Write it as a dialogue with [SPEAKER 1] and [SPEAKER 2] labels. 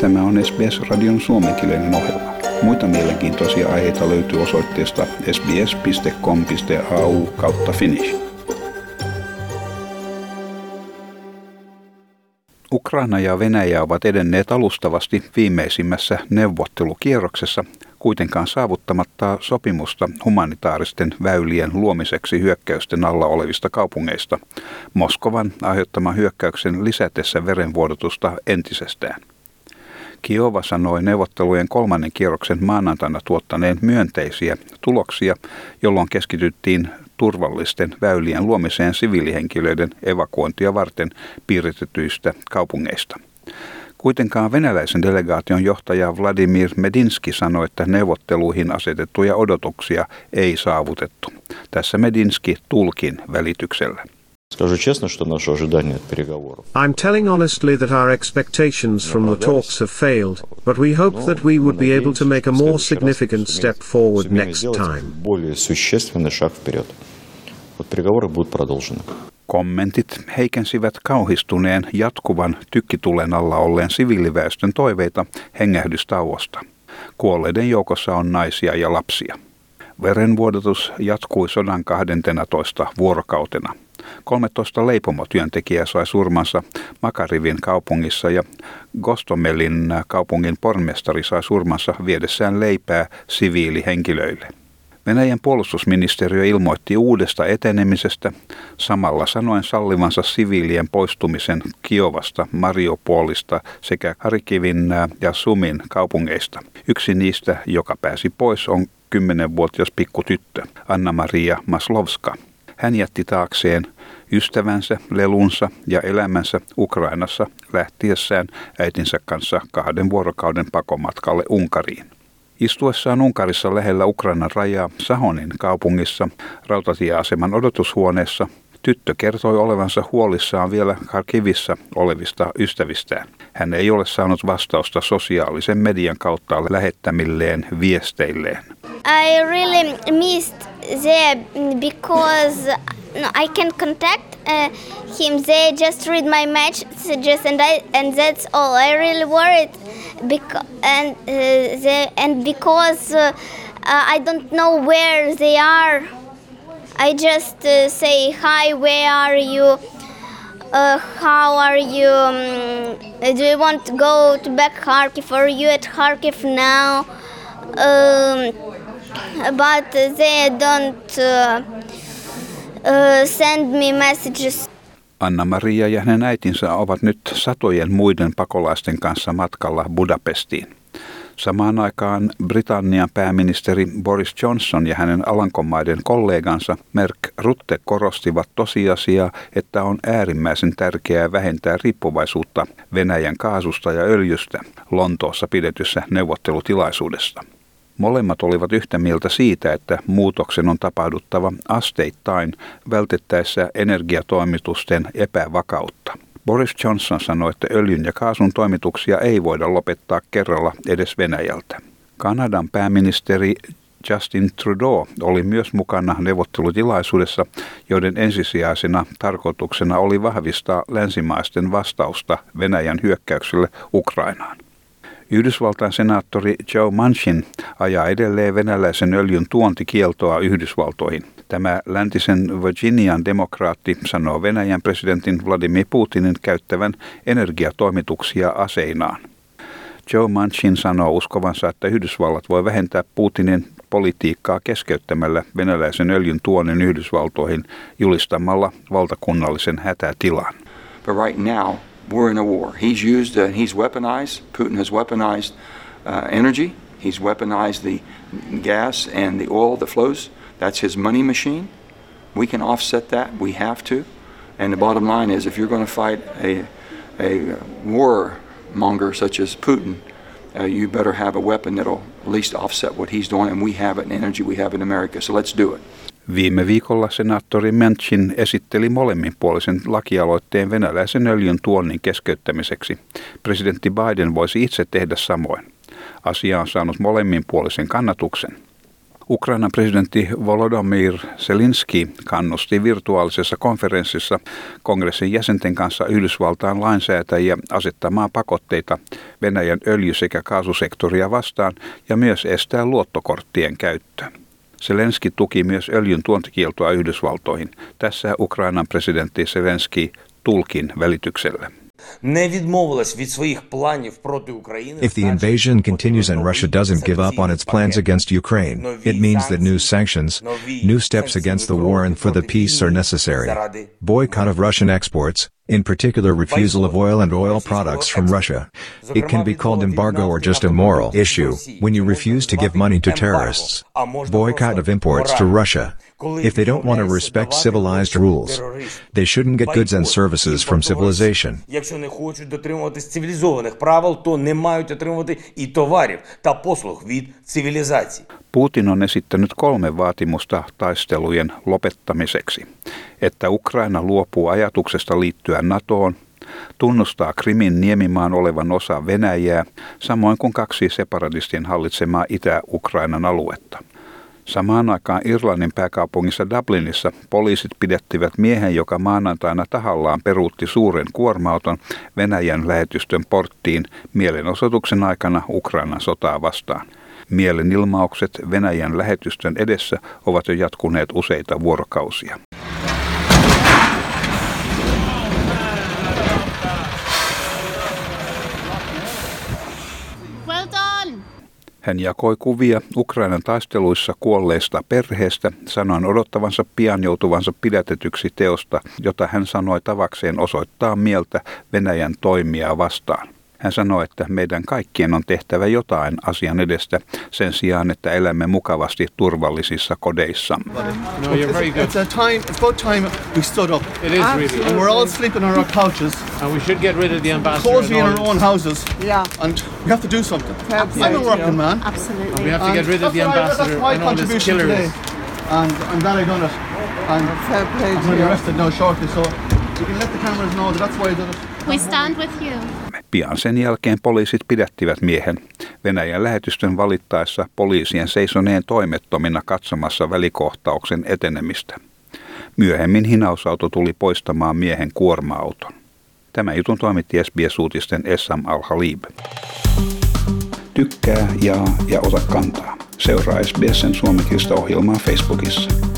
[SPEAKER 1] Tämä on SBS-radion suomenkielinen ohjelma. Muita mielenkiintoisia aiheita löytyy osoitteesta sbs.com.au kautta finnish. Ukraina ja Venäjä ovat edenneet alustavasti viimeisimmässä neuvottelukierroksessa, kuitenkaan saavuttamatta sopimusta humanitaaristen väylien luomiseksi hyökkäysten alla olevista kaupungeista, Moskovan aiheuttaman hyökkäyksen lisätessä verenvuodotusta entisestään. Kiova sanoi neuvottelujen kolmannen kierroksen maanantaina tuottaneen myönteisiä tuloksia, jolloin keskityttiin turvallisten väylien luomiseen siviilihenkilöiden evakuointia varten piiritetyistä kaupungeista. Kuitenkaan venäläisen delegaation johtaja Vladimir Medinski sanoi, että neuvotteluihin asetettuja odotuksia ei saavutettu. Tässä Medinski tulkin välityksellä.
[SPEAKER 2] Скажу честно, что наши ожидания от переговоров.
[SPEAKER 3] I'm telling honestly that our expectations from the talks have failed, but we hope that we would be able to make a more significant step forward next time.
[SPEAKER 2] Более существенный шаг вперед. Вот переговоры будут продолжены.
[SPEAKER 1] Kommentit heikensivät kauhistuneen jatkuvan tykkitulen alla olleen siviiliväestön toiveita hengähdystauosta. Kuolleiden joukossa on naisia ja lapsia. Verenvuodatus jatkui sodan 12 vuorokautena. 13 leipomotyöntekijää sai surmansa Makarivin kaupungissa ja Gostomelin kaupungin pormestari sai surmansa viedessään leipää siviilihenkilöille. Venäjän puolustusministeriö ilmoitti uudesta etenemisestä, samalla sanoen sallivansa siviilien poistumisen Kiovasta, Mariupolista sekä Harkivin ja Sumin kaupungeista. Yksi niistä, joka pääsi pois, on 10-vuotias pikkutyttö Anna-Maria Maslovska. Hän jätti taakseen ystävänsä, lelunsa ja elämänsä Ukrainassa lähtiessään äitinsä kanssa kahden vuorokauden pakomatkalle Unkariin. Istuessaan Unkarissa lähellä Ukrainan rajaa Sahonin kaupungissa rautatieaseman odotushuoneessa tyttö kertoi olevansa huolissaan vielä Kharkivissa olevista ystävistään. Hän ei ole saanut vastausta sosiaalisen median kautta lähettämilleen viesteilleen.
[SPEAKER 4] I really missed there because no, I can contact uh, him. They just read my messages and I and that's all. I really worried because and uh, they, and because uh, uh, I don't know where they are. I just uh, say hi. Where are you? Uh, how are you? Um, do you want to go to back Kharkiv? Are you at Kharkiv now? Um, but they don't uh, uh, send me messages.
[SPEAKER 1] Anna-Maria ja hänen äitinsä ovat nyt satojen muiden pakolaisten kanssa matkalla Budapestiin. Samaan aikaan Britannian pääministeri Boris Johnson ja hänen Alankomaiden kollegansa Merk Rutte korostivat tosiasiaa, että on äärimmäisen tärkeää vähentää riippuvaisuutta Venäjän kaasusta ja öljystä Lontoossa pidetyssä neuvottelutilaisuudessa. Molemmat olivat yhtä mieltä siitä, että muutoksen on tapahduttava asteittain vältettäessä energiatoimitusten epävakautta. Boris Johnson sanoi, että öljyn ja kaasun toimituksia ei voida lopettaa kerralla edes Venäjältä. Kanadan pääministeri Justin Trudeau oli myös mukana neuvottelutilaisuudessa, joiden ensisijaisena tarkoituksena oli vahvistaa länsimaisten vastausta Venäjän hyökkäykselle Ukrainaan. Yhdysvaltain senaattori Joe Manchin ajaa edelleen venäläisen öljyn tuontikieltoa Yhdysvaltoihin. Tämä läntisen Virginian demokraatti sanoo Venäjän presidentin Vladimir Putinin käyttävän energiatoimituksia aseinaan. Joe Manchin sanoo uskovansa, että Yhdysvallat voi vähentää Putinin politiikkaa keskeyttämällä venäläisen öljyn tuonnin Yhdysvaltoihin julistamalla valtakunnallisen hätätilan.
[SPEAKER 5] But right now, we're in a war. He's used, uh, he's weaponized, Putin has weaponized uh, energy, he's weaponized the gas and the oil that flows. That's his money machine. We can offset that, we have to. And the bottom line is if you're going to fight a, a war monger such as Putin, uh, you better have a weapon that'll at least offset what he's doing, and we have it in energy, we have it in America, so let's do it.
[SPEAKER 1] Viime viikolla senaattori Manchin esitteli molemminpuolisen lakialoitteen venäläisen öljyn tuonnin keskeyttämiseksi. Presidentti Biden voisi itse tehdä samoin. Asia on saanut molemminpuolisen kannatuksen. Ukrainan presidentti Volodymyr Zelenski kannusti virtuaalisessa konferenssissa kongressin jäsenten kanssa Yhdysvaltain lainsäätäjiä asettamaan pakotteita Venäjän öljy- sekä kaasusektoria vastaan ja myös estää luottokorttien käyttö. Zelenski tuki myös öljyn tuontikieltoa Yhdysvaltoihin. Tässä Ukrainan presidentti Zelenski tulkin välityksellä.
[SPEAKER 6] If the invasion continues and Russia doesn't give up on its plans against Ukraine, it means that new sanctions, new steps against the war and for the peace are necessary. Boycott of Russian exports, in particular refusal of oil and oil products from Russia. It can be called embargo or just a moral issue when you refuse to give money to terrorists. Boycott of imports to Russia. If they don't want to respect civilized rules, they shouldn't get goods and services from civilization.
[SPEAKER 7] Якщо не хочуть дотримуватись цивілізованих правил, то не мають отримувати і товарів та послуг від цивілізації.
[SPEAKER 1] Putin on esittänyt kolme vaatimusta taistelujen lopettamiseksi. Että Ukraina luopuu ajatuksesta liittyä NATOon, tunnustaa Krimin niemimaan olevan osa Venäjää, samoin kuin kaksi separatistien hallitsemaa Itä-Ukrainan aluetta. Samaan aikaan Irlannin pääkaupungissa Dublinissa poliisit pidettivät miehen, joka maanantaina tahallaan peruutti suuren kuormauton Venäjän lähetystön porttiin mielenosoituksen aikana Ukrainan sotaa vastaan. Mielenilmaukset Venäjän lähetystön edessä ovat jo jatkuneet useita vuorokausia. Hän jakoi kuvia Ukrainan taisteluissa kuolleista perheestä, sanoen odottavansa pian joutuvansa pidätetyksi teosta, jota hän sanoi tavakseen osoittaa mieltä Venäjän toimia vastaan. Hän sanoi, että meidän kaikkien on tehtävä jotain asian edestä sen sijaan, että elämme mukavasti turvallisissa kodeissamme.
[SPEAKER 8] No, you're very good.
[SPEAKER 9] It's a time. It's about time we stood up.
[SPEAKER 8] It is really.
[SPEAKER 9] And we're all sleeping on our couches,
[SPEAKER 8] And we should get rid of the ambassador.
[SPEAKER 9] cozy in
[SPEAKER 8] and
[SPEAKER 9] our
[SPEAKER 8] all
[SPEAKER 9] own houses,
[SPEAKER 10] Yeah.
[SPEAKER 9] and we have to do something. I'm a working man.
[SPEAKER 10] Absolutely.
[SPEAKER 8] We have to get rid of the
[SPEAKER 9] That's what I-
[SPEAKER 8] ambassador
[SPEAKER 9] That's my
[SPEAKER 8] and all his
[SPEAKER 9] contribution today,
[SPEAKER 8] killers.
[SPEAKER 9] and I'm glad I done it. And I'm going to be arrested now shortly, so you can let the cameras know that that's why I did it.
[SPEAKER 10] We stand with you.
[SPEAKER 1] Pian sen jälkeen poliisit pidättivät miehen Venäjän lähetystön valittaessa poliisien seisoneen toimettomina katsomassa välikohtauksen etenemistä. Myöhemmin hinausauto tuli poistamaan miehen kuorma-auton. Tämä jutun toimitti SBS-uutisten Essam Al-Halib. Tykkää, jaa ja ota kantaa. Seuraa SBSn suomenkielistä ohjelmaa Facebookissa.